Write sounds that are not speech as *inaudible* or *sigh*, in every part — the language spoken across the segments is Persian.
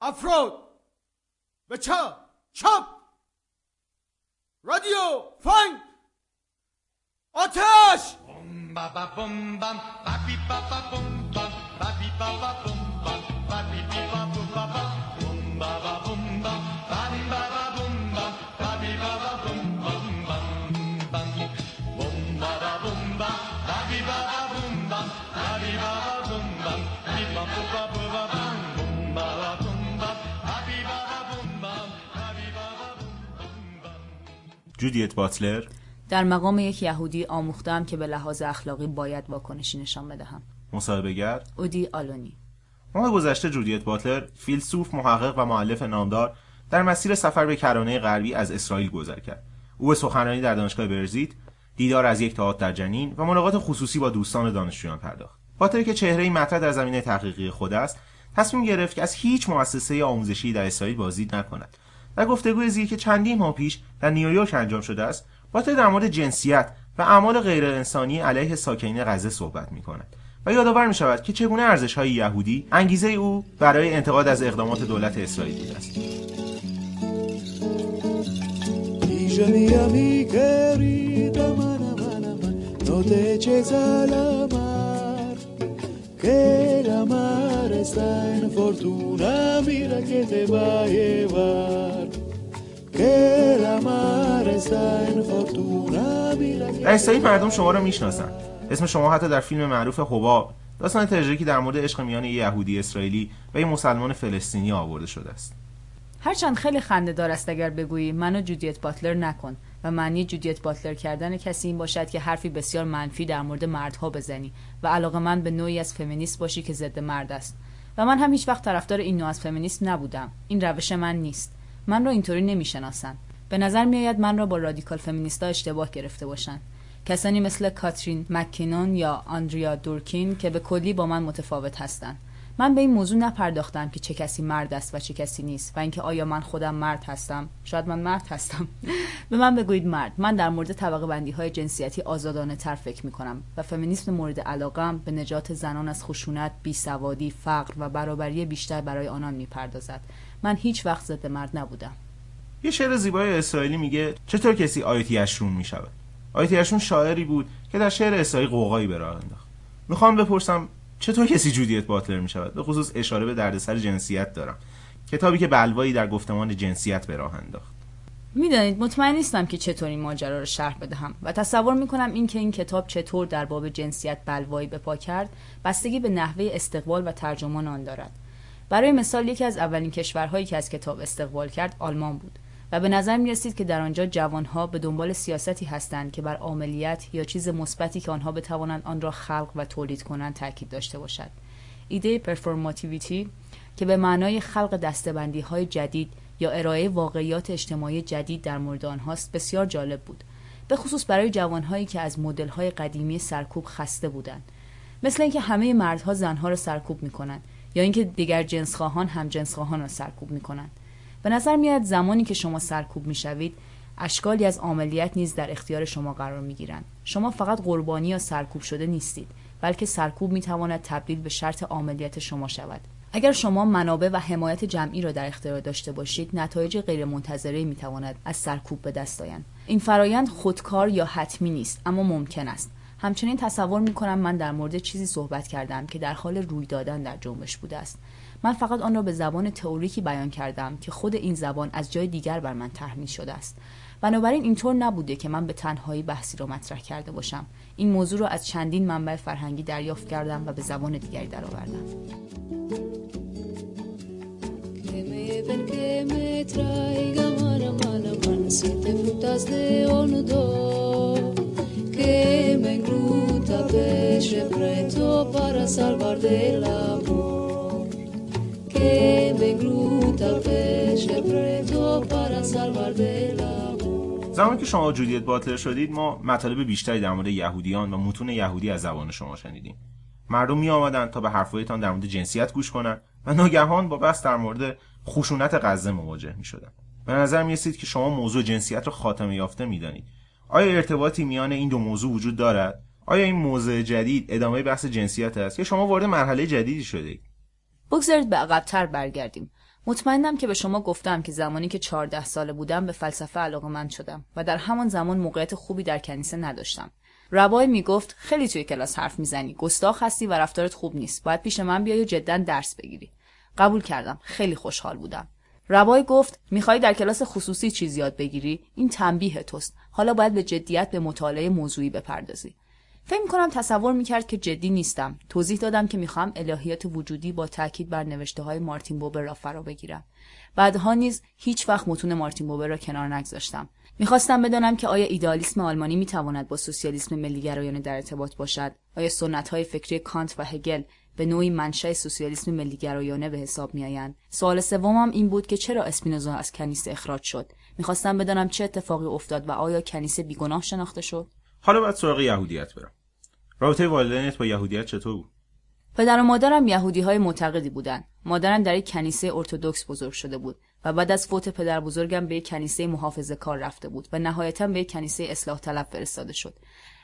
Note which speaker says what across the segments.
Speaker 1: افراد به چپ چپ رادیو فنگ آتش
Speaker 2: جودیت باتلر؟
Speaker 3: در مقام یک یهودی آموختم که به لحاظ اخلاقی باید واکنشی نشان بدهم.
Speaker 2: مصاحبهگر
Speaker 3: اودی آلونی.
Speaker 2: ماه گذشته جودیت باتلر فیلسوف محقق و معلف نامدار در مسیر سفر به کرانه غربی از اسرائیل گذر کرد. او به سخنرانی در دانشگاه برزیت دیدار از یک تئاتر در جنین و ملاقات خصوصی با دوستان دانشجویان پرداخت. باتلر که چهره مطرح در زمینه تحقیقی خود است تصمیم گرفت که از هیچ مؤسسه آموزشی در اسرائیل بازدید نکند. در گفتگوی زیر که چندین ماه پیش در نیویورک انجام شده است باتلر در مورد جنسیت و اعمال غیر انسانی علیه ساکنین غزه صحبت می کند و یادآور می شود که چگونه ارزش های یهودی انگیزه او برای انتقاد از اقدامات دولت اسرائیل بوده است
Speaker 4: que el amar está en fortuna, mira que te va a llevar. Que el amar está en fortuna, mira que
Speaker 2: در مردم شما را می‌شناسند اسم شما حتی در فیلم معروف حباب داستان تراژیکی در مورد عشق میان یهودی اسرائیلی و یک مسلمان فلسطینی آورده شده است.
Speaker 3: هرچند خیلی خنده دار است اگر بگویی. منو جودیت باتلر نکن. و معنی جودیت باتلر کردن کسی این باشد که حرفی بسیار منفی در مورد مردها بزنی و علاقه من به نوعی از فمینیست باشی که ضد مرد است. و من هم هیچ وقت طرفدار این نوع از فمینیسم نبودم. این روش من نیست. من را اینطوری نمی‌شناسند. به نظر میآید من را با رادیکال فمینیستا اشتباه گرفته باشند. کسانی مثل کاترین مکینون یا آندریا دورکین که به کلی با من متفاوت هستند. من به این موضوع نپرداختم که چه کسی مرد است و چه کسی نیست و اینکه آیا من خودم مرد هستم. شاید من مرد هستم. *laughs* به من بگویید مرد. من در مورد طبقه بندی های جنسیتی آزادانه تر فکر می کنم و فمینیسم مورد علاقم به نجات زنان از خشونت بیسوادی فقر و برابری بیشتر برای آنان می‌پردازد. من هیچ وقت ضد مرد نبودم.
Speaker 2: یه شعر زیبای اسرائیلی میگه چطور کسی آیتی اشرون می شود آیتی اشرون شاعری بود که در شعر اسرائیلی قوقایی به راه انداخت. می‌خوام بپرسم چطور کسی جودیت باتلر می شود به خصوص اشاره به دردسر جنسیت دارم. کتابی که بلوایی در گفتمان جنسیت به راه انداخت.
Speaker 3: می‌دانید مطمئن نیستم که چطور این ماجرا را شرح بدهم و تصور می‌کنم اینکه این کتاب چطور در باب جنسیت بلوایی به پا کرد بستگی به نحوه استقبال و ترجمان آن دارد. برای مثال یکی از اولین کشورهایی که از کتاب استقبال کرد آلمان بود. و به نظر می رسید که در آنجا جوانها به دنبال سیاستی هستند که بر عملیات یا چیز مثبتی که آنها بتوانند آن را خلق و تولید کنند تاکید داشته باشد. ایده پرفورماتیویتی که به معنای خلق دستبندی های جدید یا ارائه واقعیات اجتماعی جدید در مورد آنهاست بسیار جالب بود به خصوص برای جوانهایی که از های قدیمی سرکوب خسته بودند. مثل اینکه همه مردها زنها را سرکوب می کنند یا اینکه دیگر جنسخواهان هم جنسخواهان را سرکوب می کنند به نظر میاد زمانی که شما سرکوب می‌شوید اشکالی از عملیات نیز در اختیار شما قرار می گیرند. شما فقط قربانی یا سرکوب شده نیستید بلکه سرکوب می تواند تبدیل به شرط عملیات شما شود. اگر شما منابع و حمایت جمعی را در اختیار داشته باشید نتایج غیرمنتظره می تواند از سرکوب به دست آیند. این فرایند خودکار یا حتمی نیست اما ممکن است. همچنین تصور می کنم من در مورد چیزی صحبت کردم که در حال روی دادن در جنبش بوده است. من فقط آن را به زبان تئوریکی بیان کردم که خود این زبان از جای دیگر بر من تحمیل شده است. بنابراین اینطور نبوده که من به تنهایی بحثی را مطرح کرده باشم. این موضوع را از چندین منبع فرهنگی دریافت کردم و به زبان دیگری درآوردم.
Speaker 2: زمانی که شما جودیت باتلر شدید ما مطالب بیشتری در مورد یهودیان و متون یهودی از زبان شما شنیدیم مردم می آمدن تا به حرفهایتان در مورد جنسیت گوش کنند و ناگهان با بحث در مورد خشونت غزه مواجه می شدن. به نظر می رسید که شما موضوع جنسیت را خاتمه یافته می دانید. آیا ارتباطی میان این دو موضوع وجود دارد؟ آیا این موضوع جدید ادامه بحث جنسیت است یا شما وارد مرحله جدیدی شده اید؟
Speaker 3: بگذارید به عقبتر برگردیم مطمئنم که به شما گفتم که زمانی که 14 ساله بودم به فلسفه علاقه من شدم و در همان زمان موقعیت خوبی در کنیسه نداشتم. ربای می‌گفت خیلی توی کلاس حرف می‌زنی، گستاخ هستی و رفتارت خوب نیست. باید پیش من بیای و جدا درس بگیری. قبول کردم. خیلی خوشحال بودم. ربای گفت می‌خوای در کلاس خصوصی چیز یاد بگیری این تنبیه توست حالا باید به جدیت به مطالعه موضوعی بپردازی فکر می‌کنم تصور می‌کرد که جدی نیستم. توضیح دادم که می‌خوام الهیات وجودی با تاکید بر نوشته های مارتین بوبر را فرا بگیرم. بعدها نیز هیچ وقت متون مارتین بوبر را کنار نگذاشتم. می‌خواستم بدانم که آیا ایدالیسم آلمانی می‌تواند با سوسیالیسم ملیگرایانه در ارتباط باشد؟ آیا سنت های فکری کانت و هگل به نوعی منشأ سوسیالیسم ملیگرایانه به حساب میآیند؟ سوال سومم این بود که چرا اسپینوزا از کنیسه اخراج شد؟ می‌خواستم بدانم چه اتفاقی افتاد و آیا کنیسه بیگناه شناخته شد؟
Speaker 2: حالا باید سراغ یهودیت برم رابطه والدینت با یهودیت چطور بود
Speaker 3: پدر و مادرم یهودی های معتقدی بودند. مادرم در یک کنیسه ارتودکس بزرگ شده بود و بعد از فوت پدر بزرگم به یک کنیسه محافظه کار رفته بود و نهایتا به یک کنیسه اصلاح طلب فرستاده شد.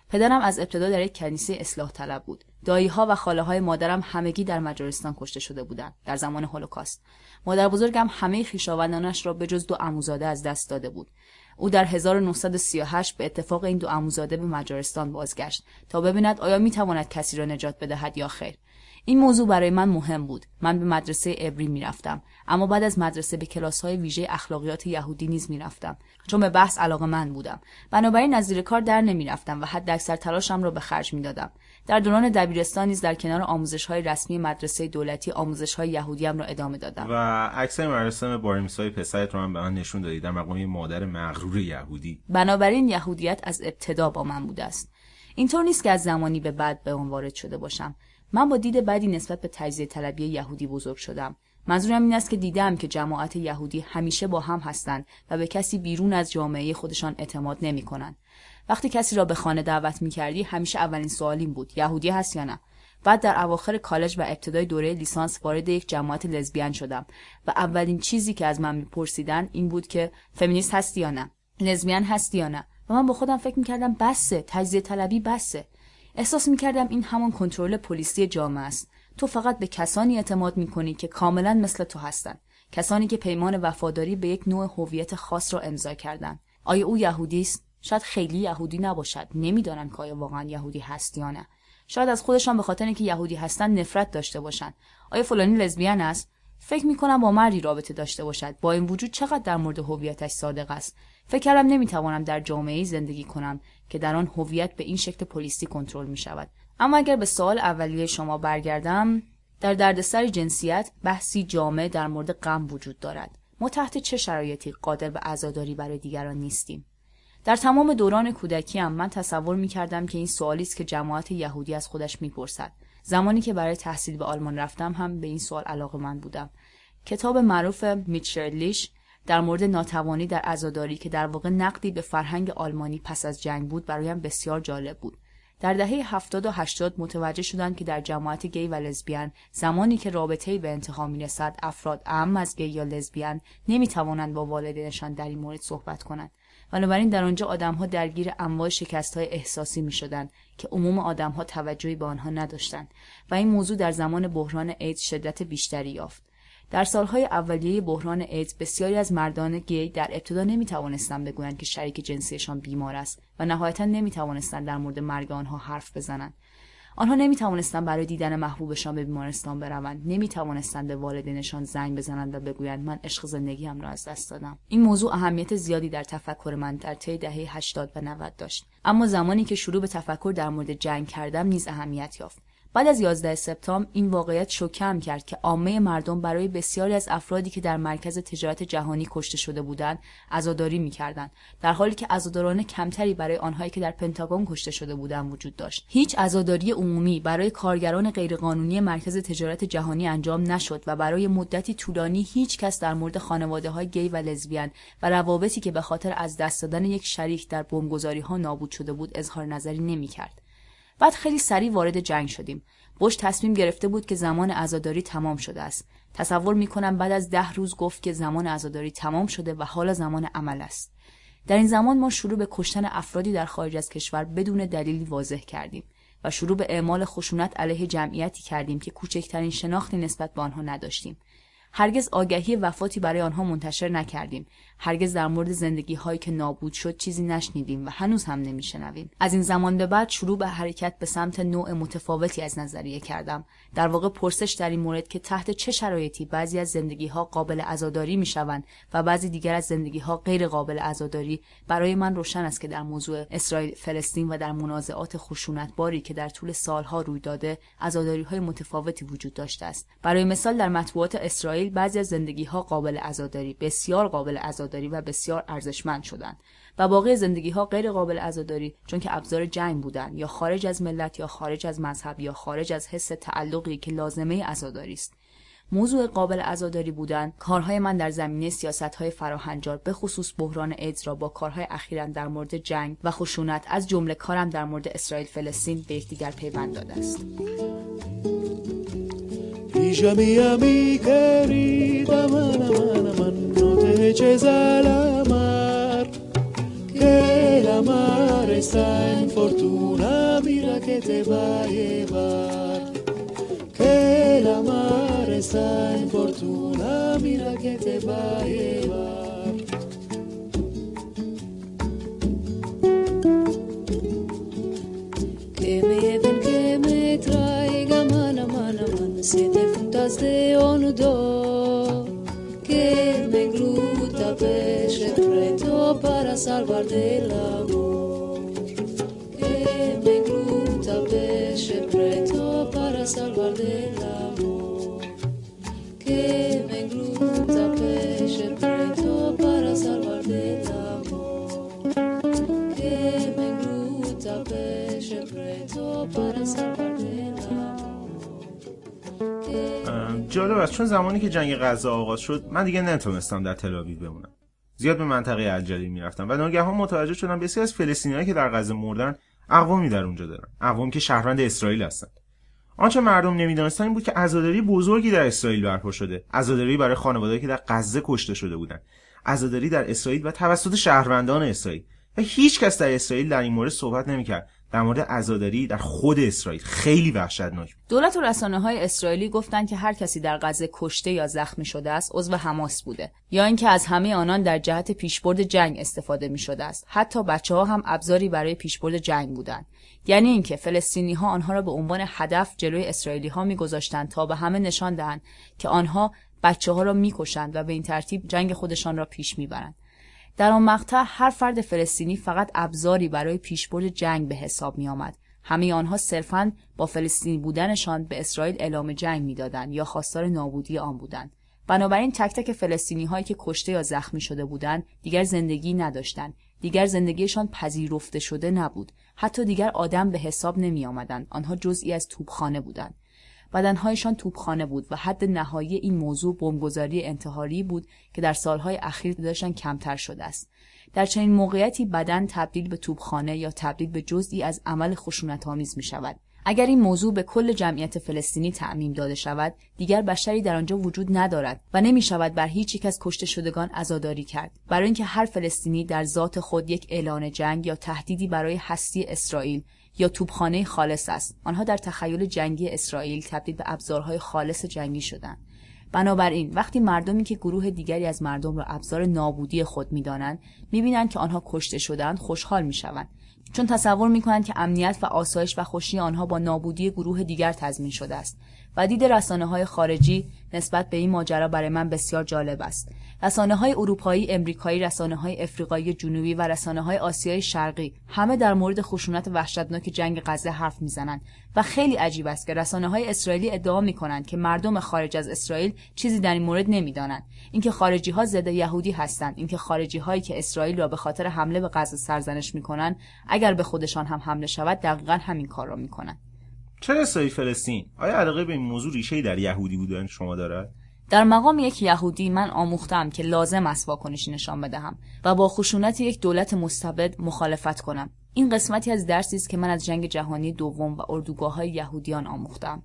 Speaker 3: پدرم از ابتدا در یک کنیسه اصلاح طلب بود. دایی ها و خاله های مادرم همگی در مجارستان کشته شده بودند در زمان هولوکاست. مادر بزرگم همه خویشاوندانش را به جز دو عموزاده از دست داده بود. او در 1938 به اتفاق این دو عموزاده به مجارستان بازگشت تا ببیند آیا می‌تواند کسی را نجات بدهد یا خیر. این موضوع برای من مهم بود. من به مدرسه ابری می‌رفتم اما بعد از مدرسه به کلاس های ویژه اخلاقیات یهودی نیز می‌رفتم چون به بحث علاقه من بودم. بنابراین زیر کار در نمی‌رفتم و حد اکثر تلاشم را به خرج می‌دادم. در دوران دبیرستان نیز در کنار آموزش های رسمی مدرسه دولتی آموزش های یهودیم را ادامه دادم.
Speaker 2: و اکثر مراسم بارمیسای پسرت رو من به من نشون دادی در مقام مادر مغرور یهودی.
Speaker 3: بنابراین یهودیت از ابتدا با من بوده است. اینطور نیست که از زمانی به بعد به اون وارد شده باشم. من با دید بدی نسبت به تجزیه طلبی یهودی بزرگ شدم. منظورم این است که دیدم که جماعت یهودی همیشه با هم هستند و به کسی بیرون از جامعه خودشان اعتماد نمی کنند. وقتی کسی را به خانه دعوت می کردی همیشه اولین سوال این بود یهودی هست یا نه؟ بعد در اواخر کالج و ابتدای دوره لیسانس وارد یک جماعت لزبیان شدم و اولین چیزی که از من میپرسیدن این بود که فمینیست هستی یا نه؟ لزبیان هستی یا نه؟ و من با خودم فکر می‌کردم بسه تجزیه طلبی بسه. احساس می‌کردم این همان کنترل پلیسی جامعه است. تو فقط به کسانی اعتماد می‌کنی که کاملا مثل تو هستند کسانی که پیمان وفاداری به یک نوع هویت خاص را امضا کردند آیا او یهودی است؟ شاید خیلی یهودی نباشد. نمی‌دانم که آیا واقعا یهودی هست یا نه. شاید از خودشان به خاطر اینکه یهودی هستند نفرت داشته باشند آیا فلانی لزبیان است؟ فکر می‌کنم با مردی رابطه داشته باشد. با این وجود چقدر در مورد هویتش صادق است؟ فکر کردم نمی‌توانم در جامعه زندگی کنم که در آن هویت به این شکل پلیسی کنترل می شود اما اگر به سوال اولیه شما برگردم در دردسر جنسیت بحثی جامع در مورد غم وجود دارد. ما تحت چه شرایطی قادر به عزاداری برای دیگران نیستیم؟ در تمام دوران کودکیم من تصور می کردم که این سوالی است که جماعت یهودی از خودش می‌پرسد. زمانی که برای تحصیل به آلمان رفتم هم به این سوال علاقه من بودم. کتاب معروف میتشرلیش در مورد ناتوانی در عزاداری که در واقع نقدی به فرهنگ آلمانی پس از جنگ بود برایم بسیار جالب بود. در دهه 70 و 80 متوجه شدند که در جماعت گی و لزبیان زمانی که رابطه به انتها می‌رسد افراد اهم از گی یا لزبیان نمی‌توانند با والدینشان در این مورد صحبت کنند. بنابراین در آنجا آدمها درگیر انواع شکست های احساسی می شدند که عموم آدمها توجهی به آنها نداشتند و این موضوع در زمان بحران ایدز شدت بیشتری یافت. در سالهای اولیه بحران ایدز بسیاری از مردان گی در ابتدا نمی توانستند بگویند که شریک جنسیشان بیمار است و نهایتا نمی توانستند در مورد مرگ آنها حرف بزنند. آنها نمی توانستند برای دیدن محبوبشان به بیمارستان بروند. نمی توانستند به والدینشان زنگ بزنند و بگویند من عشق زندگیم را از دست دادم. این موضوع اهمیت زیادی در تفکر من در طی دهه 80 و 90 داشت. اما زمانی که شروع به تفکر در مورد جنگ کردم نیز اهمیت یافت. بعد از 11 سپتامبر این واقعیت شوکم کرد که عامه مردم برای بسیاری از افرادی که در مرکز تجارت جهانی کشته شده بودند عزاداری می‌کردند. در حالی که عزاداران کمتری برای آنهایی که در پنتاگون کشته شده بودند وجود داشت. هیچ عزاداری عمومی برای کارگران غیرقانونی مرکز تجارت جهانی انجام نشد و برای مدتی طولانی هیچ کس در مورد خانواده های گی و لزبیان و روابطی که به خاطر از دست دادن یک شریک در بمبگذاری ها نابود شده بود اظهار نظری نمی‌کرد. بعد خیلی سریع وارد جنگ شدیم. بش تصمیم گرفته بود که زمان عزاداری تمام شده است. تصور می کنم بعد از ده روز گفت که زمان عزاداری تمام شده و حالا زمان عمل است. در این زمان ما شروع به کشتن افرادی در خارج از کشور بدون دلیلی واضح کردیم و شروع به اعمال خشونت علیه جمعیتی کردیم که کوچکترین شناختی نسبت به آنها نداشتیم. هرگز آگهی وفاتی برای آنها منتشر نکردیم. هرگز در مورد زندگی هایی که نابود شد چیزی نشنیدیم و هنوز هم نمیشنویم. از این زمان به بعد شروع به حرکت به سمت نوع متفاوتی از نظریه کردم. در واقع پرسش در این مورد که تحت چه شرایطی بعضی از زندگی ها قابل عزاداری می‌شوند و بعضی دیگر از زندگی ها غیر قابل عزاداری برای من روشن است که در موضوع اسرائیل فلسطین و در منازعات خشونتباری که در طول سالها روی داده عزاداری های متفاوتی وجود داشته است. برای مثال در مطبوعات اسرائیل بعضی از زندگی ها قابل عزاداری بسیار قابل عزاداری و بسیار ارزشمند شدند و باقی زندگی ها غیر قابل عزاداری چون که ابزار جنگ بودند یا خارج از ملت یا خارج از مذهب یا خارج از حس تعلقی که لازمه عزاداری است. موضوع قابل عزاداری بودن کارهای من در زمینه سیاست های فراهنجار به خصوص بحران ایدز را با کارهای اخیرم در مورد جنگ و خشونت از جمله کارم در مورد اسرائیل فلسطین به یکدیگر پیوند داده است.
Speaker 4: Hija mia necesa la mar, que la mar está en fortuna, mira que te va a llevar. Que la mar está en fortuna, mira que te va a llevar.
Speaker 5: se te fundas de onudo que me glue peche preto para salvar del amor. Que me engluta peche preto para salvar del amor. Que me engluta peche preto para salvar del amor. Que me engluta peche preto para salvar
Speaker 2: جالب است. چون زمانی که جنگ غزه آغاز شد من دیگه نتونستم در تلاویو بمونم. زیاد به منطقه الجلیل می‌رفتم و ناگهان متوجه شدم بسیاری از فلسطینیایی که در غزه مردن اقوامی در اونجا دارن. اقوام که شهروند اسرائیل هستند آنچه مردم نمی‌دانستن این بود که عزاداری بزرگی در اسرائیل برپا شده. عزاداری برای خانوادهایی که در غزه کشته شده بودند عزاداری در اسرائیل و توسط شهروندان اسرائیل. و هیچ کس در اسرائیل در این مورد صحبت نمی‌کرد. در مورد عزاداری در خود اسرائیل خیلی وحشتناک.
Speaker 3: دولت و رسانه های اسرائیلی گفتند که هر کسی در غزه کشته یا زخمی شده است عضو حماس بوده یا اینکه از همه آنان در جهت پیشبرد جنگ استفاده می شده است. حتی بچه ها هم ابزاری برای پیشبرد جنگ بودند. یعنی اینکه فلسطینی ها آنها را به عنوان هدف جلوی اسرائیلی ها میگذاشتند تا به همه نشان دهند که آنها بچه ها را می‌کشند و به این ترتیب جنگ خودشان را پیش می‌برند. در آن مقطع هر فرد فلسطینی فقط ابزاری برای پیشبرد جنگ به حساب می آمد. همه آنها صرفاً با فلسطینی بودنشان به اسرائیل اعلام جنگ می‌دادند یا خواستار نابودی آن بودند. بنابراین تک تک فلسطینی هایی که کشته یا زخمی شده بودند دیگر زندگی نداشتند. دیگر زندگیشان پذیرفته شده نبود. حتی دیگر آدم به حساب نمی آمدند. آنها جزئی از توپخانه بودند. بدنهایشان توپخانه بود و حد نهایی این موضوع بمبگذاری انتحاری بود که در سالهای اخیر داشتن کمتر شده است. در چنین موقعیتی بدن تبدیل به توپخانه یا تبدیل به جزئی از عمل خشونت‌آمیز می شود. اگر این موضوع به کل جمعیت فلسطینی تعمیم داده شود دیگر بشری در آنجا وجود ندارد و نمی شود بر هیچ یک از کشته شدگان عزاداری کرد برای اینکه هر فلسطینی در ذات خود یک اعلان جنگ یا تهدیدی برای هستی اسرائیل یا توپخانه خالص است. آنها در تخیل جنگی اسرائیل تبدیل به ابزارهای خالص جنگی شدند. بنابراین وقتی مردمی که گروه دیگری از مردم را ابزار نابودی خود می‌دانند می‌بینند که آنها کشته شدند خوشحال می‌شوند. چون تصور می‌کنند که امنیت و آسایش و خوشی آنها با نابودی گروه دیگر تضمین شده است. و دید رسانه های خارجی نسبت به این ماجرا برای من بسیار جالب است. رسانه های اروپایی، امریکایی، رسانه های افریقایی جنوبی و رسانه های آسیای شرقی همه در مورد خشونت وحشتناک جنگ غزه حرف می‌زنند و خیلی عجیب است که رسانه های اسرائیلی ادعا می کنند که مردم خارج از اسرائیل چیزی در این مورد نمی‌دانند. اینکه خارجی ها ضد یهودی هستند اینکه خارجی هایی که اسرائیل را به خاطر حمله به غزه سرزنش می‌کنند اگر به خودشان هم حمله شود دقیقا همین کار را می‌کنند.
Speaker 2: چرا اسرائیل فلسطین آیا علاقه به این موضوع ریشه‌ای در یهودی بودن شما دارد؟
Speaker 3: در مقام یک یهودی من آموختم که لازم است واکنشی نشان بدهم و با خشونت یک دولت مستبد مخالفت کنم. این قسمتی از درسی است که من از جنگ جهانی دوم و اردوگاه های یهودیان آموختم.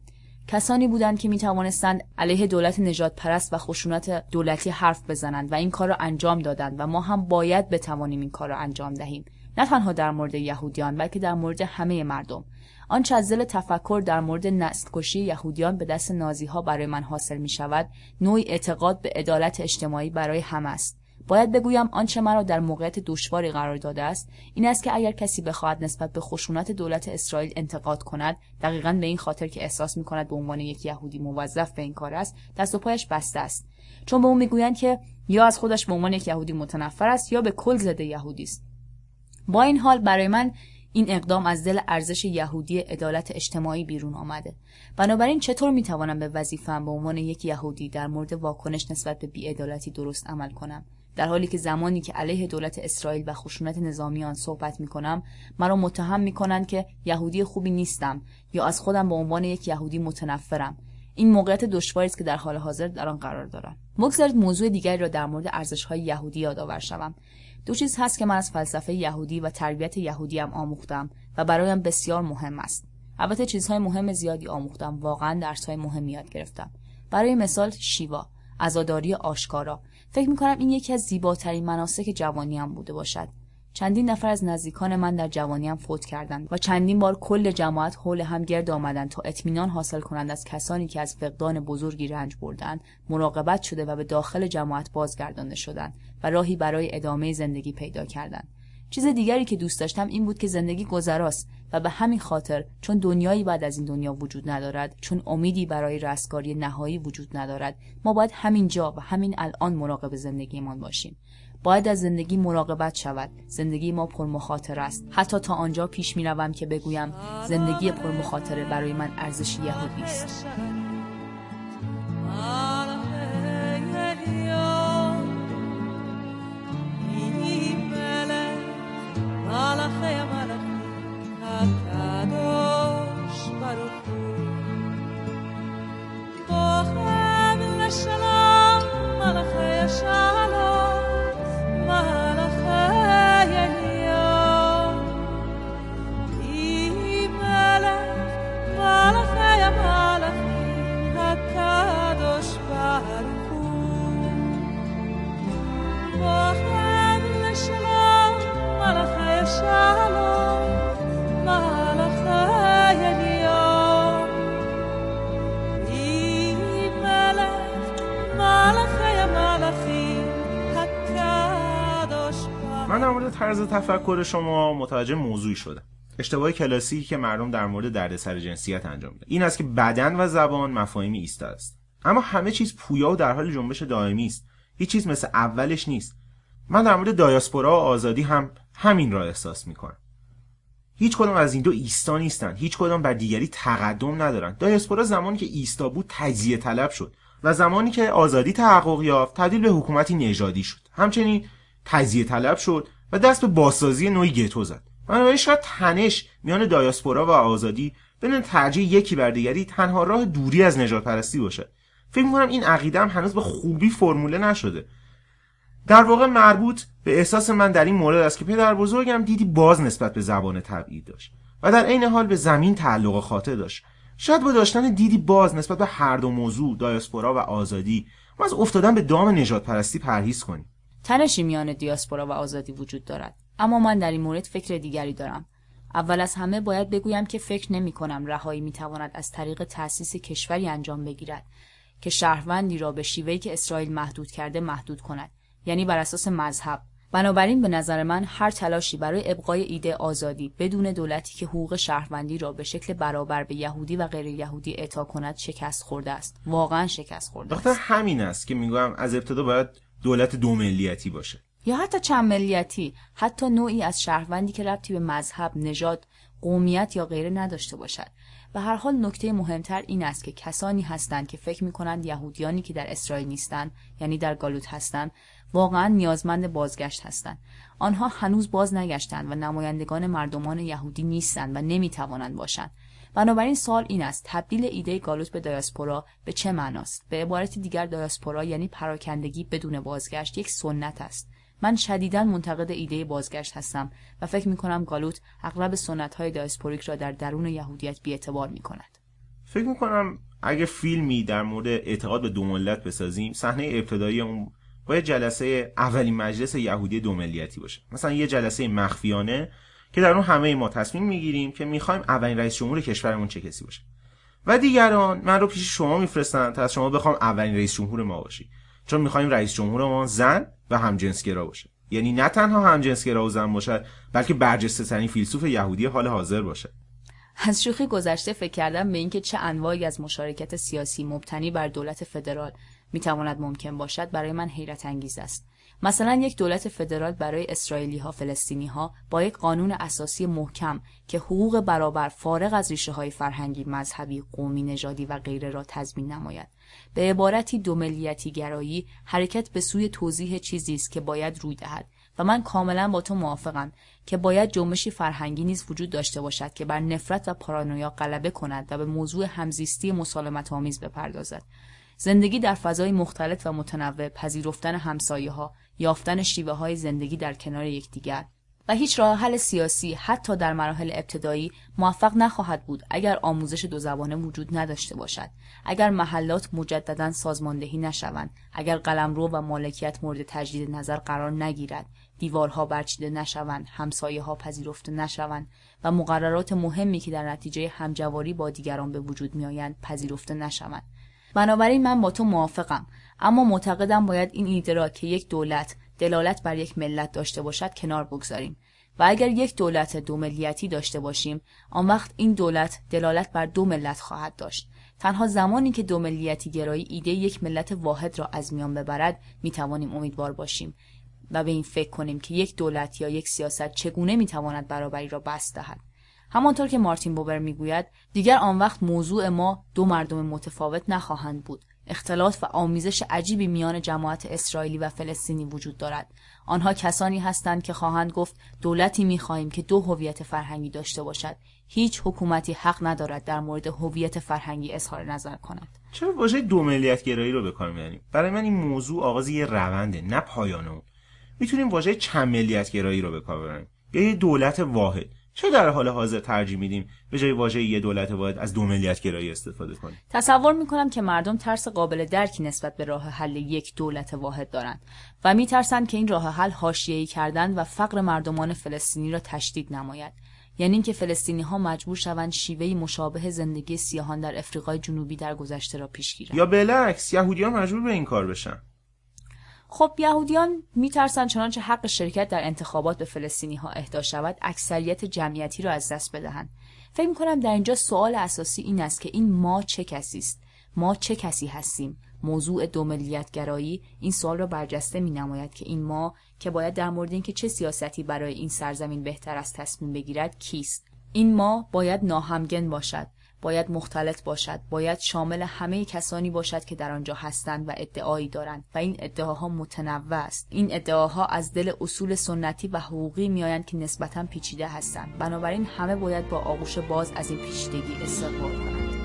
Speaker 3: کسانی بودند که می توانستند علیه دولت نجات پرست و خشونت دولتی حرف بزنند و این کار را انجام دادند و ما هم باید بتوانیم این کار را انجام دهیم. نه تنها در مورد یهودیان بلکه در مورد همه مردم. آنچه از دل تفکر در مورد نسل کشی یهودیان به دست نازی ها برای من حاصل می شود نوعی اعتقاد به عدالت اجتماعی برای همه است. باید بگویم آنچه مرا در موقعیت دشواری قرار داده است این است که اگر کسی بخواهد نسبت به خشونت دولت اسرائیل انتقاد کند دقیقا به این خاطر که احساس می کند به عنوان یک یهودی موظف به این کار است دست و پایش بسته است. چون به او می‌گویند که یا از خودش به عنوان یک یهودی متنفر است یا به کل زده یهودی است. با این حال برای من این اقدام از دل ارزش یهودی عدالت اجتماعی بیرون آمده. بنابراین چطور می‌توانم به وظیفه‌ام به عنوان یک یهودی در مورد واکنش نسبت به بیعدالتی درست عمل کنم؟ در حالی که زمانی که علیه دولت اسرائیل و خشونت نظامی آن صحبت می کنم مرا متهم می کنند که یهودی خوبی نیستم یا از خودم به عنوان یک یهودی متنفرم. این موقعیت دشواری است که در حال حاضر در آن قرار دارم. بگذارید موضوع دیگری را در مورد ارزش‌های یهودی یادآور شوم. دو چیز هست که من از فلسفه یهودی و تربیت یهودی هم آموختم و برایم بسیار مهم است. البته چیزهای مهم زیادی آموختم. واقعا درسهای مهمی یاد گرفتم. برای مثال شیوا عزاداری آشکارا. فکر می‌کنم این یکی از زیباترین مناسک جوانیم بوده باشد. چندین نفر از نزدیکان من در جوانیم فوت کردند و چندین بار کل جماعت حول هم گرد آمدند تا اطمینان حاصل کنند از کسانی که از فقدان بزرگی رنج بردند مراقبت شده و به داخل جماعت بازگردانده شدند و راهی برای ادامه زندگی پیدا کردند. چیز دیگری که دوست داشتم این بود که زندگی گذراست و به همین خاطر چون دنیایی بعد از این دنیا وجود ندارد چون امیدی برای رستگاری نهایی وجود ندارد ما باید همین جا و همین الان مراقب زندگیمان باشیم. باید از زندگی مراقبت شود. زندگی ما پرمخاطره است. حتی تا آنجا پیش می روم که بگویم زندگی پرمخاطره برای من ارزش یهودی است.
Speaker 2: تفکر شما متوجه موضوعی شدم اشتباه کلاسیکی که مردم در مورد دردسر جنسیت انجام میدن. این است که بدن و زبان مفاهیمی ایستا است. اما همه چیز پویا و در حال جنبش دائمی است. هیچ چیز مثل اولش نیست. من در مورد دایاسپورا و آزادی هم همین را احساس می‌کنم. هیچ کدام از این دو ایستا نیستن. هیچ کدام بر دیگری تقدم ندارن. دایاسپورا زمانی که ایستا بود تجزیه طلب شد و زمانی که آزادی تحقق یافت تبدیل به حکومتی نژادی شد. همچنین تجزیه طلب شد و دست به بازسازی نوعی گتو زد. بنابراین شاید تنش میان دایاسپورا و آزادی بدون ترجیح یکی بر دیگری تنها راه دوری از نجات پرستی باشد. فکر می‌کنم این عقیده هم هنوز به خوبی فرموله نشده. در واقع مربوط به احساس من در این مورد است که پدر بزرگم دیدی باز نسبت به زبان تبعید داشت و در عین حال به زمین تعلق خاطر داشت. شاید با داشتن دیدی باز نسبت به هر دو موضوع دایاسپورا و آزادی ما از افتادن به دام نجات پرستی پرهیز کنیم.
Speaker 3: تنشی میان دیاسپورا و آزادی وجود دارد. اما من در این مورد فکر دیگری دارم. اول از همه باید بگویم که فکر نمی کنم رهایی می تواند از طریق تأسیس کشوری انجام بگیرد که شهروندی را به شیوهی که اسرائیل محدود کرده محدود کند یعنی بر اساس مذهب. بنابراین به نظر من هر تلاشی برای ابقای ایده آزادی بدون دولتی که حقوق شهروندی را به شکل برابر به یهودی و غیر یهودی اعطا کند شکست خورده است. واقعا شکست خورده است.
Speaker 2: همین است که می‌گویم از ابتدا باید دولت دو ملیتی باشه.
Speaker 3: یا حتی چند ملیتی حتی نوعی از شهروندی که ربطی به مذهب نژاد قومیت یا غیره نداشته باشد. و هر حال نکته مهمتر این است که کسانی هستند که فکر می کنند یهودیانی که در اسرائیل نیستند یعنی در گالوت هستند واقعا نیازمند بازگشت هستند. آنها هنوز باز نگشتند و نمایندگان مردمان یهودی نیستند و نمی توانند باشند. بنابراین سوال این است تبدیل ایده گالوت به دایاسپورا به چه معناست؟ به عبارت دیگر دایاسپورا یعنی پراکندگی بدون بازگشت یک سنت است. من شدیدا منتقد ایده بازگشت هستم و فکر می کنم گالوت اغلب سنت های دایاسپوریک را در درون یهودیت بیاعتبار می کند
Speaker 2: فکر می‌کنم اگه فیلمی در مورد اعتقاد به دو ملت بسازیم صحنه ابتدایی اون باید جلسه اولین مجلس یهودی دو ملیتی باشه. مثلا یه جلسه مخفیانه که در اون همه ما تصمیم می‌گیریم که می‌خوایم اولین رئیس جمهور کشورمون چه کسی باشه. و دیگران من رو پیش شما میفرستن تا از شما بخوام اولین رئیس جمهور ما باشی. چون می‌خوایم رئیس جمهور ما زن و همجنسگرا باشه. یعنی نه تنها همجنسگرا و زن باشد بلکه برجسته ترین فیلسوف یهودی حال حاضر باشه
Speaker 3: از شوخی گذشته فکر کردم به اینکه چه انواعی از مشارکت سیاسی مبتنی بر دولت فدرال می‌تواند ممکن باشد برای من حیرت انگیز است. مثلا یک دولت فدرال برای اسرائیلی ها فلسطینی ها با یک قانون اساسی محکم که حقوق برابر فارغ از ریشه های فرهنگی مذهبی قومی نژادی و غیره را تضمین نماید. به عبارتی دو ملیتی گرایی حرکت به سوی توضیح چیزی است که باید روی دهد و من کاملا با تو موافقم که باید جنبشی فرهنگی نیز وجود داشته باشد که بر نفرت و پارانویا غلبه کند و به موضوع همزیستی مسالمت آمیز بپردازد. زندگی در فضای مختلف و متنوع پذیرفتن همسایه ها یافتن شیوه های زندگی در کنار یکدیگر و هیچ راه حل سیاسی حتی در مراحل ابتدایی موفق نخواهد بود اگر آموزش دو زبانه وجود نداشته باشد اگر محلات مجددا سازماندهی نشوند اگر قلمرو و مالکیت مورد تجدید نظر قرار نگیرد دیوارها برچیده نشوند همسایه ها پذیرفته نشوند و مقررات مهمی که در نتیجه همجواری با دیگران به وجود میآیند پذیرفته نشوند. بنابراین من با تو موافقم اما معتقدم باید این ایده را که یک دولت دلالت بر یک ملت داشته باشد کنار بگذاریم. و اگر یک دولت دو ملیتی داشته باشیم آن وقت این دولت دلالت بر دو ملت خواهد داشت. تنها زمانی که دو ملیتی گرایی ایده یک ملت واحد را از میان ببرد می توانیم امیدوار باشیم. و به این فکر کنیم که یک دولت یا یک سیاست چگونه می تواند برابری را بست دهد. همانطور که مارتین بوبر می‌گوید دیگر آن وقت موضوع ما دو مردم متفاوت نخواهند بود. اختلاط و آمیزش عجیبی میان جماعت اسرائیلی و فلسطینی وجود دارد. آنها کسانی هستند که خواهند گفت دولتی می‌خواهیم که دو هویت فرهنگی داشته باشد. هیچ حکومتی حق ندارد در مورد هویت فرهنگی اظهار نظر کند.
Speaker 2: چرا واژه دو ملیت گرایی رو به کار می‌بریم؟ برای من این موضوع آغاز یه رونده نه پایان اون. می‌تونیم واژه چند ملیت گرایی رو به کار ببریم؟ یه دولت واحد. چه در حال حاضر ترجیح میدیم به جای واژه یه دولت باید از دو ملیت گرایی استفاده کنیم؟
Speaker 3: تصور می‌کنم که مردم ترس قابل درکی نسبت به راه حل یک دولت واحد دارند و میترسند که این راه حل حاشیه‌ای کردن و فقر مردمان فلسطینی را تشدید نماید. یعنی اینکه فلسطینی ها مجبور شوند شیوهی مشابه زندگی سیاهان در افریقای جنوبی در گذشته را پیش گیرند.
Speaker 2: یا بالعکس یهودیان مجبور به این کار بشن.
Speaker 3: خب یهودیان میترسند چنانچه حق شرکت در انتخابات به فلسطینی ها اهدا شود اکثریت جمعیتی را از دست بدهند. فکر می‌کنم در اینجا سوال اساسی این است که این ما چه کسی است؟ ما چه کسی هستیم؟ موضوع دو گرایی این سوال را برجسته می نماید که این ما که باید در مورد اینکه چه سیاستی برای این سرزمین بهتر از تصمیم بگیرد کیست؟ این ما باید ناهمگن باشد. باید مختلط باشد باید شامل همه کسانی باشد که در آنجا هستند و ادعایی دارند و این ادعاها متنوع است. این ادعاها از دل اصول سنتی و حقوقی میآیند که نسبتا پیچیده هستند. بنابراین همه باید با آغوش باز از این پیچیدگی استقبال کنند.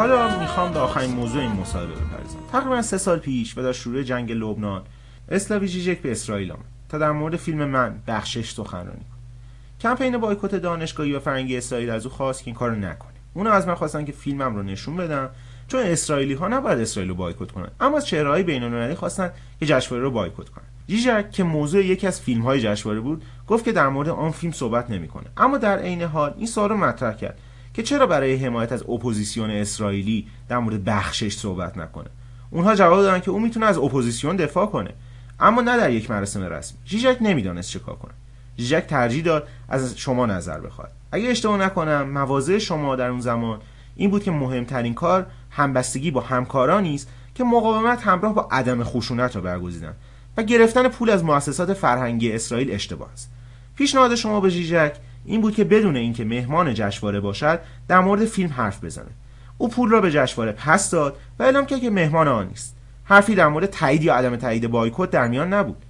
Speaker 2: حالا می‌خوام به آخرین موضوع این مصاحبه بپردازم. تقریبا سه سال پیش و در شروع جنگ لبنان اسلاوی جیجک به اسرائیل آمد تا در مورد فیلم من بخشش سخنرانی کنه کمپین بایکوت دانشگاهی و فرنگی اسرائیل از او خواست که این کارو نکنه. اونا از من خواستن که فیلمم رو نشون بدم چون اسرائیلی ها نباید اسرائیل رو بایکوت کنن. اما از چهرههای بین‌المللی خواستن که جشنواره رو بایکوت کنن. جیجک که موضوع یکی از فیلم های جشنواره بود گفت که در مورد آن فیلم صحبت نمی‌کنه. اما در عین حال این سوال رو مطرح کرد. که چرا برای حمایت از اپوزیسیون اسرائیلی در مورد بخشش صحبت نکنه. اونها جواب دادن که او می‌تونه از اپوزیسیون دفاع کنه اما نه در یک مراسم رسمی. ژیژک نمی‌دانست چه کار کنه. ژیژک ترجیح داد از شما نظر بخواد. اگه اشتباه نکنم مواضع شما در اون زمان این بود که مهمترین کار همبستگی با همکارانی است که مقاومت همراه با عدم خشونت را برگزیدند و گرفتن پول از مؤسسات فرهنگی اسرائیل اشتباه است. پیشنهاد شما به جیجک این بود که بدون اینکه مهمان جشنواره باشد در مورد فیلم حرف بزنه. او پول را به جشنواره پس داد و اعلام کرد که مهمان آن نیست. حرفی در مورد تایید یا عدم تایید بایکوت در میان نبود.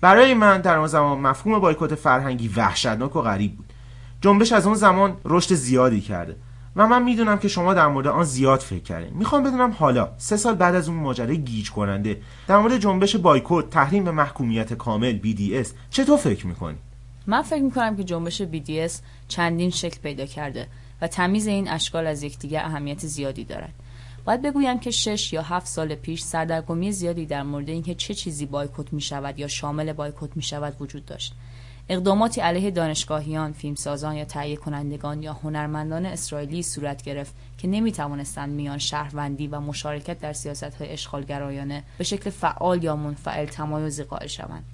Speaker 2: برای من در آن زمان مفهوم بایکوت فرهنگی وحشتناک و غریب بود. جنبش از اون زمان رشد زیادی کرده و من می‌دونم که شما در مورد آن زیاد فکر کردین. می‌خوام بدونم حالا سه سال بعد از اون ماجرای گیج کننده در مورد جنبش بایکوت تحریم به محکومیت کامل BDS چطور فکر می‌کنی؟
Speaker 3: من فکر می‌کنم که جنبش BDS چندین شکل پیدا کرده و تمیز این اشکال از یکدیگر اهمیت زیادی دارد باید بگویم که شش یا هفت سال پیش سردرگمی زیادی در مورد اینکه چه چیزی بایکوت می شود یا شامل بایکوت می شود وجود داشت اقداماتی علیه دانشگاهیان، فیلمسازان یا تهیه کنندگان یا هنرمندان اسرائیلی صورت گرفت که نمی توانستند میان شهروندی و مشارکت در سیاست های اشغالگرایانه به شکل فعال یا منفعل تمایزی قائل شوند.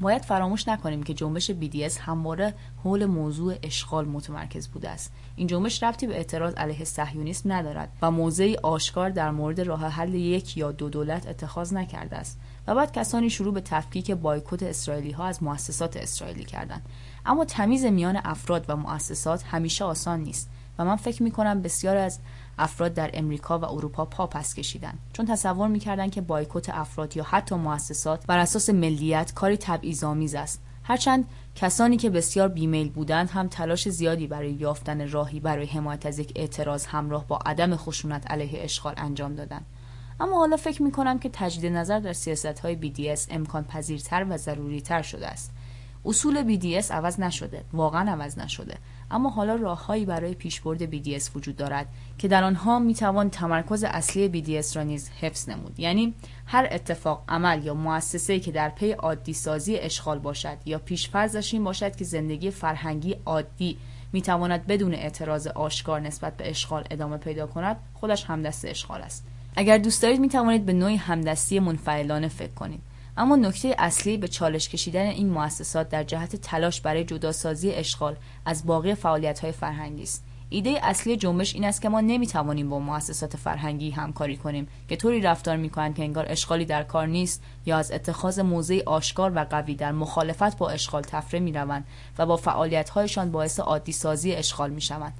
Speaker 3: باید فراموش نکنیم که جنبش BDS همواره حول موضوع اشغال متمرکز بوده است. این جنبش ربطی به اعتراض علیه صهیونیسم ندارد و موضعی آشکار در مورد راه حل یک یا دو دولت اتخاذ نکرده است. و بعد کسانی شروع به تفکیک بایکوت اسرائیلی ها از مؤسسات اسرائیلی کردند. اما تمیز میان افراد و مؤسسات همیشه آسان نیست و من فکر می کنم بسیار از افراد در امریکا و اروپا پا پس کشیدن. چون تصور می‌کردند که بایکوت افراد یا حتی مؤسسات بر اساس ملیت کاری تبعیض‌آمیز است. هرچند کسانی که بسیار بیمیل بودند هم تلاش زیادی برای یافتن راهی برای حمایت از یک اعتراض همراه با عدم خشونت علیه اشغال انجام دادند. اما حالا فکر می کنم که تجدید نظر در سیاست های BDS امکان پذیرتر و ضروری تر شده است. اصول BDS عوض نشده. واقعا عوض نشده. اما حالا راههایی برای پیشبرد BDS وجود دارد که در آنها می توان تمرکز اصلی BDS را نیز حفظ نمود. یعنی هر اتفاق عمل یا مؤسسه که در پی عادی سازی اشغال باشد یا پیشفرضش این باشد که زندگی فرهنگی عادی می تواند بدون اعتراض آشکار نسبت به اشغال ادامه پیدا کند خودش همدست اشغال است. اگر دوست دارید می توانید به نوعی همدستی منفعلانه فکر کنید. اما نکته اصلی به چالش کشیدن این مؤسسات در جهت تلاش برای جداسازی اشغال از باقی فعالیت های فرهنگی است. ایده اصلی جنبش این است که ما نمی‌توانیم با مؤسسات فرهنگی همکاری کنیم که طوری رفتار می‌کنند که انگار اشغالی در کار نیست یا از اتخاذ موضع آشکار و قوی در مخالفت با اشغال تفره می‌روند و با فعالیتهایشان باعث عادی سازی اشغال می‌شوند.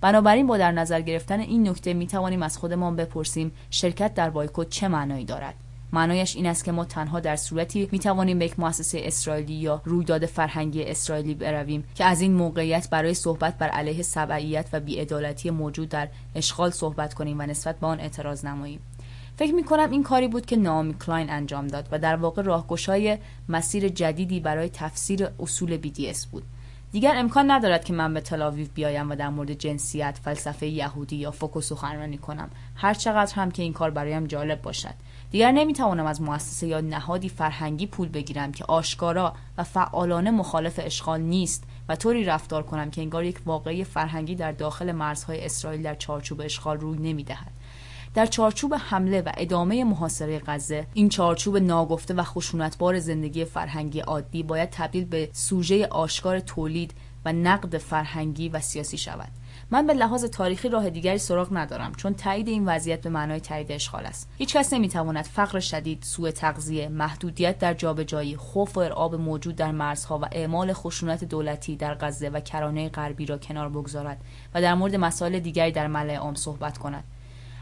Speaker 3: بنابراین با در نظر گرفتن این نکته می توانیم از خودمان بپرسیم شرکت در بایکوت چه معنایی دارد؟ معنایش این است که ما تنها در صورتی می توانیم به یک مؤسسه اسرائیلی یا رویداد فرهنگی اسرائیلی برویم که از این موقعیت برای صحبت بر علیه سبعیت و بیعدالتی موجود در اشغال صحبت کنیم و نسبت به آن اعتراض نماییم. فکر می کنم این کاری بود که نامی کلاین انجام داد و در واقع راهگشای مسیر جدیدی برای تفسیر اصول BDS بود. دیگر امکان ندارد که من به تلاویو بیایم و در مورد جنسیت، فلسفه یهودی یا فوکو سخنرانی کنم. هر چقدر هم که این کار برایم جالب باشد. دیگر نمی‌توانم از مؤسسه یا نهادی فرهنگی پول بگیرم که آشکارا و فعالانه مخالف اشغال نیست و طوری رفتار کنم که انگار یک واقعی فرهنگی در داخل مرزهای اسرائیل در چارچوب اشغال روی نمی‌دهد. در چارچوب حمله و ادامه محاصره غزه این چارچوب ناگفته و خشونتبار زندگی فرهنگی عادی باید تبدیل به سوژه آشکار تولید و نقد فرهنگی و سیاسی شود. من به لحاظ تاریخی راه دیگری سراغ ندارم چون تایید این وضعیت به معنای تایید اشغال است. هیچ کس نمی‌تواند فقر شدید سوء تغذیه محدودیت در جابجایی خوف و ارعاب موجود در مرزها و اعمال خشونت دولتی در غزه و کرانه غربی را کنار بگذارد و در مورد مسائل دیگری در ملأ عام صحبت کند.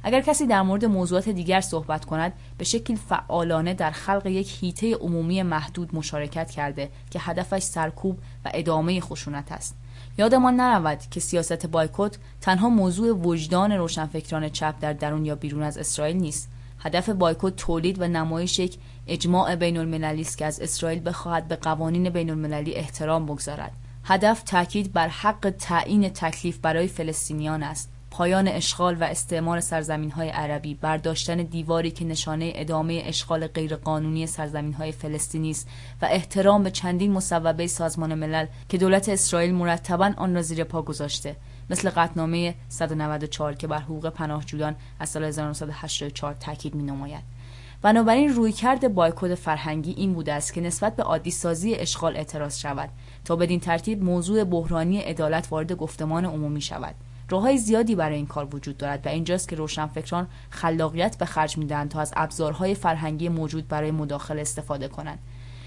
Speaker 3: اگر کسی در مورد موضوعات دیگر صحبت کند به شکل فعالانه در خلق یک هیته عمومی محدود مشارکت کرده که هدفش سرکوب و ادامه خشونت است. یادمان نرود که سیاست بایکوت تنها موضوع وجدان روشنفکران چپ در درون یا بیرون از اسرائیل نیست. هدف بایکوت تولید و نمایش یک اجماع بین المللی است که از اسرائیل بخواهد به قوانین بین المللی احترام بگذارد. هدف تاکید بر حق تعیین تکلیف برای فلسطینیان است. پایان اشغال و استعمار سرزمین های عربی برداشتن دیواری که نشانه ادامه اشغال غیرقانونی سرزمین های فلسطینی است و احترام به چندین مصوبه سازمان ملل که دولت اسرائیل مرتبا آن را زیر پا گذاشته مثل قطنامه 194 که بر حقوق پناهجویان از سال 1984 تاکید می نماید. بنابراین رویکرد بایکوت فرهنگی این بوده است که نسبت به عادی سازی اشغال اعتراض شود تا بدین ترتیب موضوع بحرانی عدالت وارد گفتمان عمومی شود راههای زیادی برای این کار وجود دارد و اینجاست که روشنفکران خلاقیت به خرج می‌دهند تا از ابزارهای فرهنگی موجود برای مداخله استفاده کنند.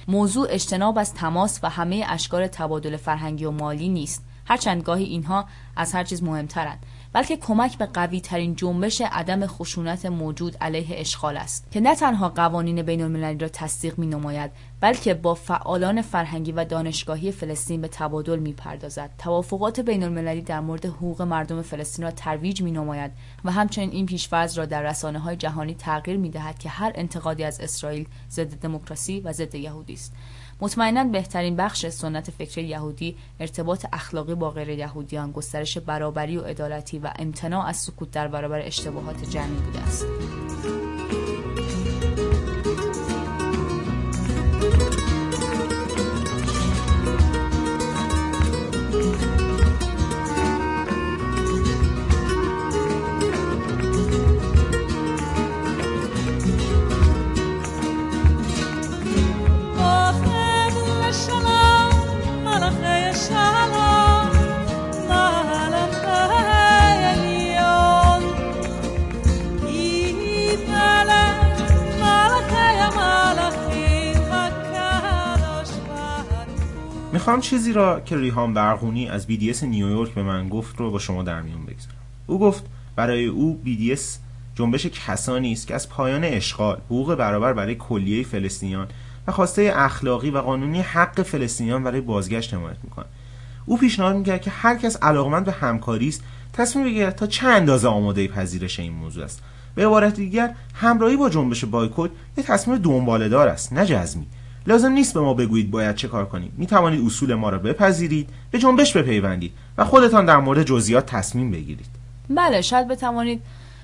Speaker 3: موضوع اجتناب از تماس و همه اشکال تبادل فرهنگی و مالی نیست. هرچند گاهی اینها از هر چیز مهمترند بلکه کمک به قوی ترین جنبش عدم خشونت موجود علیه اشغال است که نه تنها قوانین بین المللی را تصدیق می نماید بلکه با فعالان فرهنگی و دانشگاهی فلسطین به تبادل می پردازد توافقات بین المللی در مورد حقوق مردم فلسطین را ترویج می نماید و همچنین این پیشفرض را در رسانه های جهانی تغییر می دهد که هر انتقادی از اسرائیل ضد دموکراسی و ضد یهودی است. مطمئنا بهترین بخش سنت فکری یهودی ارتباط اخلاقی با غیر یهودیان گسترش برابری و عدالتی و امتناع از سکوت در برابر اشتباهات جمعی بوده است.
Speaker 2: می‌خوام چیزی را که ریحان برغونی از BDS نیویورک به من گفت رو با شما در میون بگذارم. او گفت برای او BDS جنبش کسانی است که از پایان اشغال حقوق برابر برای کلیه فلسطینیان و خواسته اخلاقی و قانونی حق فلسطینیان برای بازگشت حمایت می‌کنند او پیشنهاد می‌کرد که هر کس علاقمند به همکاری است تصمیم بگیرد تا چه اندازه آماده پذیرش این موضوع است. به عبارت دیگر همراهی با جنبش بایکوت یه تصمیم دنباله دار است نه جزمی. لازم نیست به ما بگویید باید چه کار کنیم. می توانید اصول ما را بپذیرید به جنبش بپیوندید و خودتان در مورد جزئیات تصمیم بگیرید.
Speaker 3: بله شاید بتوانید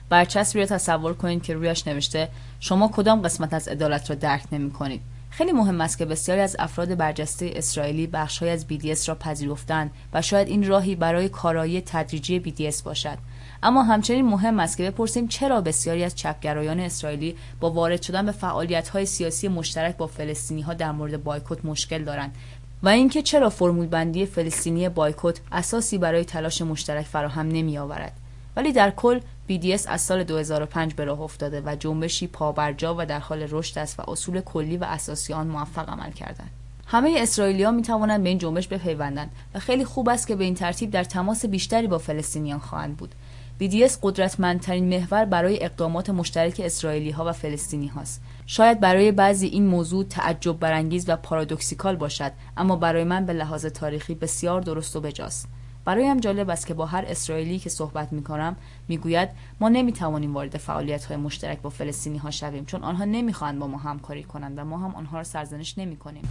Speaker 3: برچسبی را تصور کنید که رویش نوشته شما کدام قسمت از عدالت را درک نمی کنید خیلی مهم است که بسیاری از افراد برجسته اسرائیلی بخشهای از BDS را پذیرفتند و شاید این راهی برای کارایی تدریجی BDS باشد. اما همچنین مهم است که بپرسیم چرا بسیاری از چپگرایان اسرائیلی با وارد شدن به فعالیت‌های سیاسی مشترک با فلسطینی‌ها در مورد بایکوت مشکل دارند و اینکه چرا فرمول بندی فلسطینی بایکوت اساسی برای تلاش مشترک فراهم نمی آورد ولی در کل BDS از سال 2005 به راه افتاده و جنبشی پابرجا و در حال رشد است و اصول کلی و اساسی آن موفق عمل کردند. همه اسرائیلی‌ها می توانند به این جنبش بپیوندند و خیلی خوب است که به این ترتیب در تماس بیشتری با فلسطینیان خواهند بود. BDS قدرتمندترین محور برای اقدامات مشترک اسرائیلی ها و فلسطینی هاست. شاید برای بعضی این موضوع تعجب برانگیز و پارادوکسیکال باشد اما برای من به لحاظ تاریخی بسیار درست و بجاست. برایم جالب است که با هر اسرائیلی که صحبت می کنم می‌گوید ما نمی توانیم وارد فعالیت های مشترک با فلسطینی ها شویم چون آنها نمی‌خواهند با ما همکاری کنند و ما هم آنها را سرزنش نمی کنیم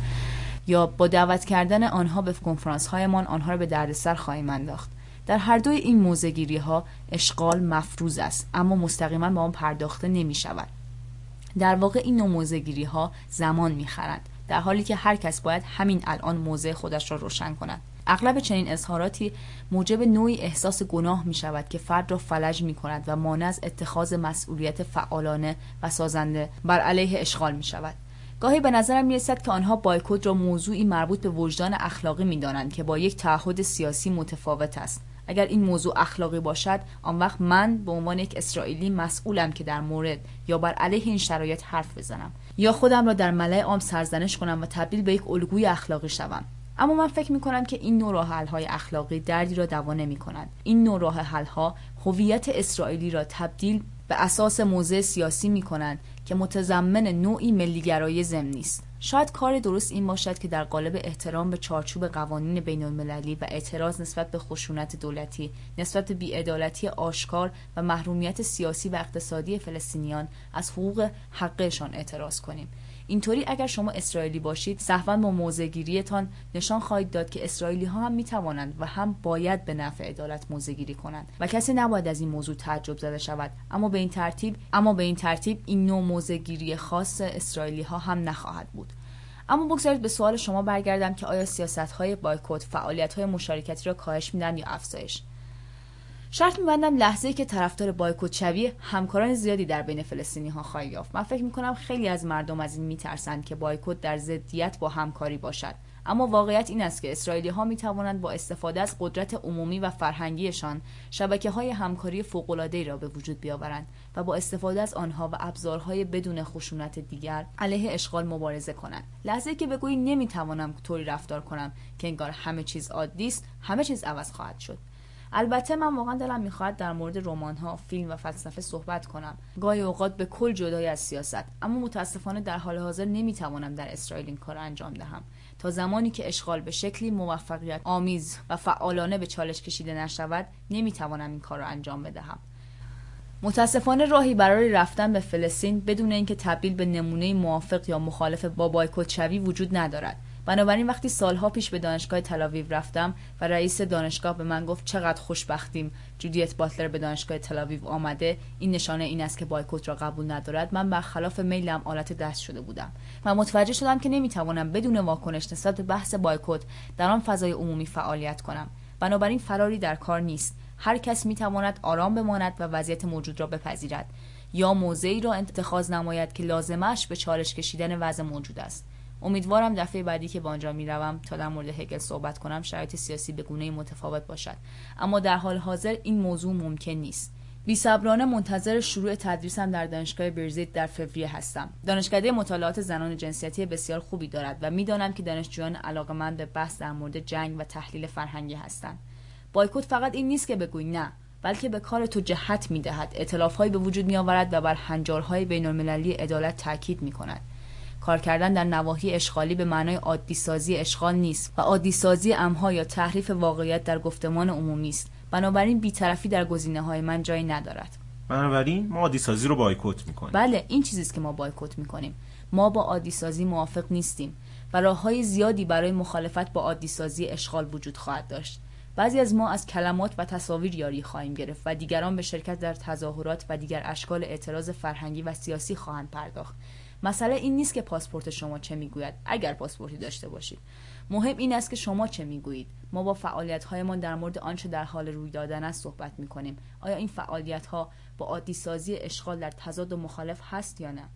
Speaker 3: یا با دعوت کردن آنها به کنفرانس هایمان آنها را به دردسر خواهیم انداخت در هر دوی این موزگیری ها اشغال مفروض است اما مستقیما با آن پرداخته نمی شود در واقع این نوع موزگیری ها زمان می خرند در حالی که هر کس باید همین الان موضع خودش را روشن کند. اغلب چنین اظهاراتی موجب نوعی احساس گناه می شود که فرد را فلج می کند و مانع از اتخاذ مسئولیت فعالانه و سازنده بر علیه اشغال می شود گاهی به نظرم می رسد که آنها بایکوت را موضوعی مربوط به وجدان اخلاقی می دانند که با یک تعهد سیاسی متفاوت است. اگر این موضوع اخلاقی باشد آن وقت من به عنوان یک اسرائیلی مسئولم که در مورد یا بر علیه این شرایط حرف بزنم یا خودم را در ملأ عام سرزنش کنم و تبدیل به یک الگوی اخلاقی شوم. اما من فکر می کنم که این نوع راه های اخلاقی دردی را دوا نمی کنند این نوع راه ها هویت اسرائیلی را تبدیل به اساس موضع سیاسی می کنند که متضمن نوعی ملیگرایی ضمنی است شاید کار درست این باشد که در قالب احترام به چارچوب قوانین بین المللی و اعتراض نسبت به خشونت دولتی نسبت به بیعدالتی آشکار و محرومیت سیاسی و اقتصادی فلسطینیان از حقوق حقشان اعتراض کنیم. اینطوری اگر شما اسرائیلی باشید سهوا با موضعگیریتان نشان خواهید داد که اسرائیلی ها هم می توانند و هم باید به نفع عدالت موضعگیری کنند. و کسی نباید از این موضوع تعجب زده شود. اما به این ترتیب اما به این ترتیب این نوع موضعگیری خاص اسرائیلی ها هم نخواهد بود. اما بگذارید به سوال شما برگردم که آیا سیاست های بایکوت فعالیت های مشارکتی را کاهش میدن یا افزایش؟ شرط میبندم لحظه ای که طرفدار بایکوت شوی همکاران زیادی در بین فلسطینی ها خواهی یافت. من فکر می‌کنم خیلی از مردم از این میترسند که بایکوت در ضدیت با همکاری باشد. اما واقعیت این است که اسرائیلی ها می توانند با استفاده از قدرت عمومی و فرهنگیشان شبکه های همکاری فوق را به وجود بیاورند و با استفاده از آنها و ابزارهای بدون خشونت دیگر علیه اشغال مبارزه کنند. لحظه که بگویی نمی توانم طوری رفتار کنم که انگار همه چیز عادی است همه چیز عوض خواهد شد. البته من واقعا دلم می‌خواهد در مورد رمان ها، فیلم و فلسفه صحبت کنم. گاهی اوقات به کل جدای از سیاست، اما متاسفانه در حال حاضر نمی‌توانم در اسرائیل این کار انجام دهم. تا زمانی که اشغال به شکلی موفقیت آمیز و فعالانه به چالش کشیده نشود، نمی‌توانم این کار را انجام بدهم. متاسفانه راهی برای رفتن به فلسطین بدون اینکه تبدیل به نمونه موافق یا مخالف با بایکوت شوی وجود ندارد بنابراین وقتی سالها پیش به دانشگاه تلاویو رفتم و رئیس دانشگاه به من گفت چقدر خوشبختیم جودیت باتلر به دانشگاه تلاویو آمده این نشانه این است که بایکوت را قبول ندارد. من برخلاف میلم آلت دست شده بودم. و متوجه شدم که نمی‌توانم بدون واکنش نسبت به بحث بایکوت در آن فضای عمومی فعالیت کنم. بنابراین فراری در کار نیست. هر کس می تواند آرام بماند و وضعیت موجود را بپذیرد یا موضعی را اتخاذ نماید که لازمش به چالش کشیدن وضع موجود است. امیدوارم دفعه بعدی که به آنجا می‌روم تا در مورد هگل صحبت کنم شرایط سیاسی به گونه متفاوت باشد. اما در حال حاضر این موضوع ممکن نیست. بیصبرانه منتظر شروع تدریسم در دانشگاه برزیت در فوریه هستم. دانشکده مطالعات زنان جنسیتی بسیار خوبی دارد و می‌دانم که دانشجویان علاقمند به بحث در مورد جنگ و تحلیل فرهنگی هستند. بایکوت فقط این نیست که بگوی نه بلکه به کار تو جهت می‌دهد. اطلافهایی به وجود می آورد و بر هنجارهای بین المللی عدالت تاکید می کند کار کردن در نواحی اشغالی به معنای عادی سازی اشغال نیست و عادی سازی امها یا تحریف واقعیت در گفتمان عمومی است. بنابراین بیطرفی در گزینه های من جایی ندارد.
Speaker 2: بنابراین ما عادی سازی رو بایکوت می‌کنیم.
Speaker 3: بله این چیزی است که ما بایکوت می‌کنیم. ما با عادی سازی موافق نیستیم و راه های زیادی برای مخالفت با عادی سازی اشغال وجود خواهد داشت. بعضی از ما از کلمات و تصاویر یاری خواهیم گرفت و دیگران به شرکت در تظاهرات و دیگر اشکال اعتراض فرهنگی و سیاسی خواهند پرداخت. مسئله این نیست که پاسپورت شما چه می‌گوید. اگر پاسپورتی داشته باشید. مهم این است که شما چه می‌گویید. ما با فعالیت هایمان در مورد آنچه در حال روی دادن است صحبت می کنیم آیا این فعالیت ها با عادی سازی اشغال در تضاد و مخالف هست یا نه؟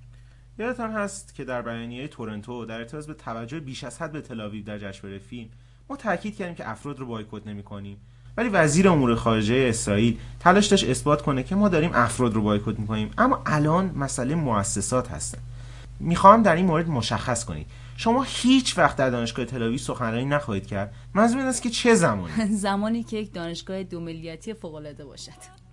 Speaker 2: یادتان هست که در بیانیه تورنتو در ارتباط به توجه بیش از حد به تلاویو در جشنواره فیلم ما تاکید کردیم که افراد رو بایکوت نمی کنیم ولی وزیر امور خارجه اسرائیل تلاش داشت اثبات کنه که ما داریم افراد رو بایکوت می‌کنیم. اما الان مسئله مؤسسات هستن. می‌خوام در این مورد مشخص کنید شما هیچ وقت در دانشگاه تلاوی سخنرانی نخواهید کرد. منظور است که چه زمانی؟ *laughs*
Speaker 3: زمانی که یک دانشگاه دو ملیتی فوق العاده باشد.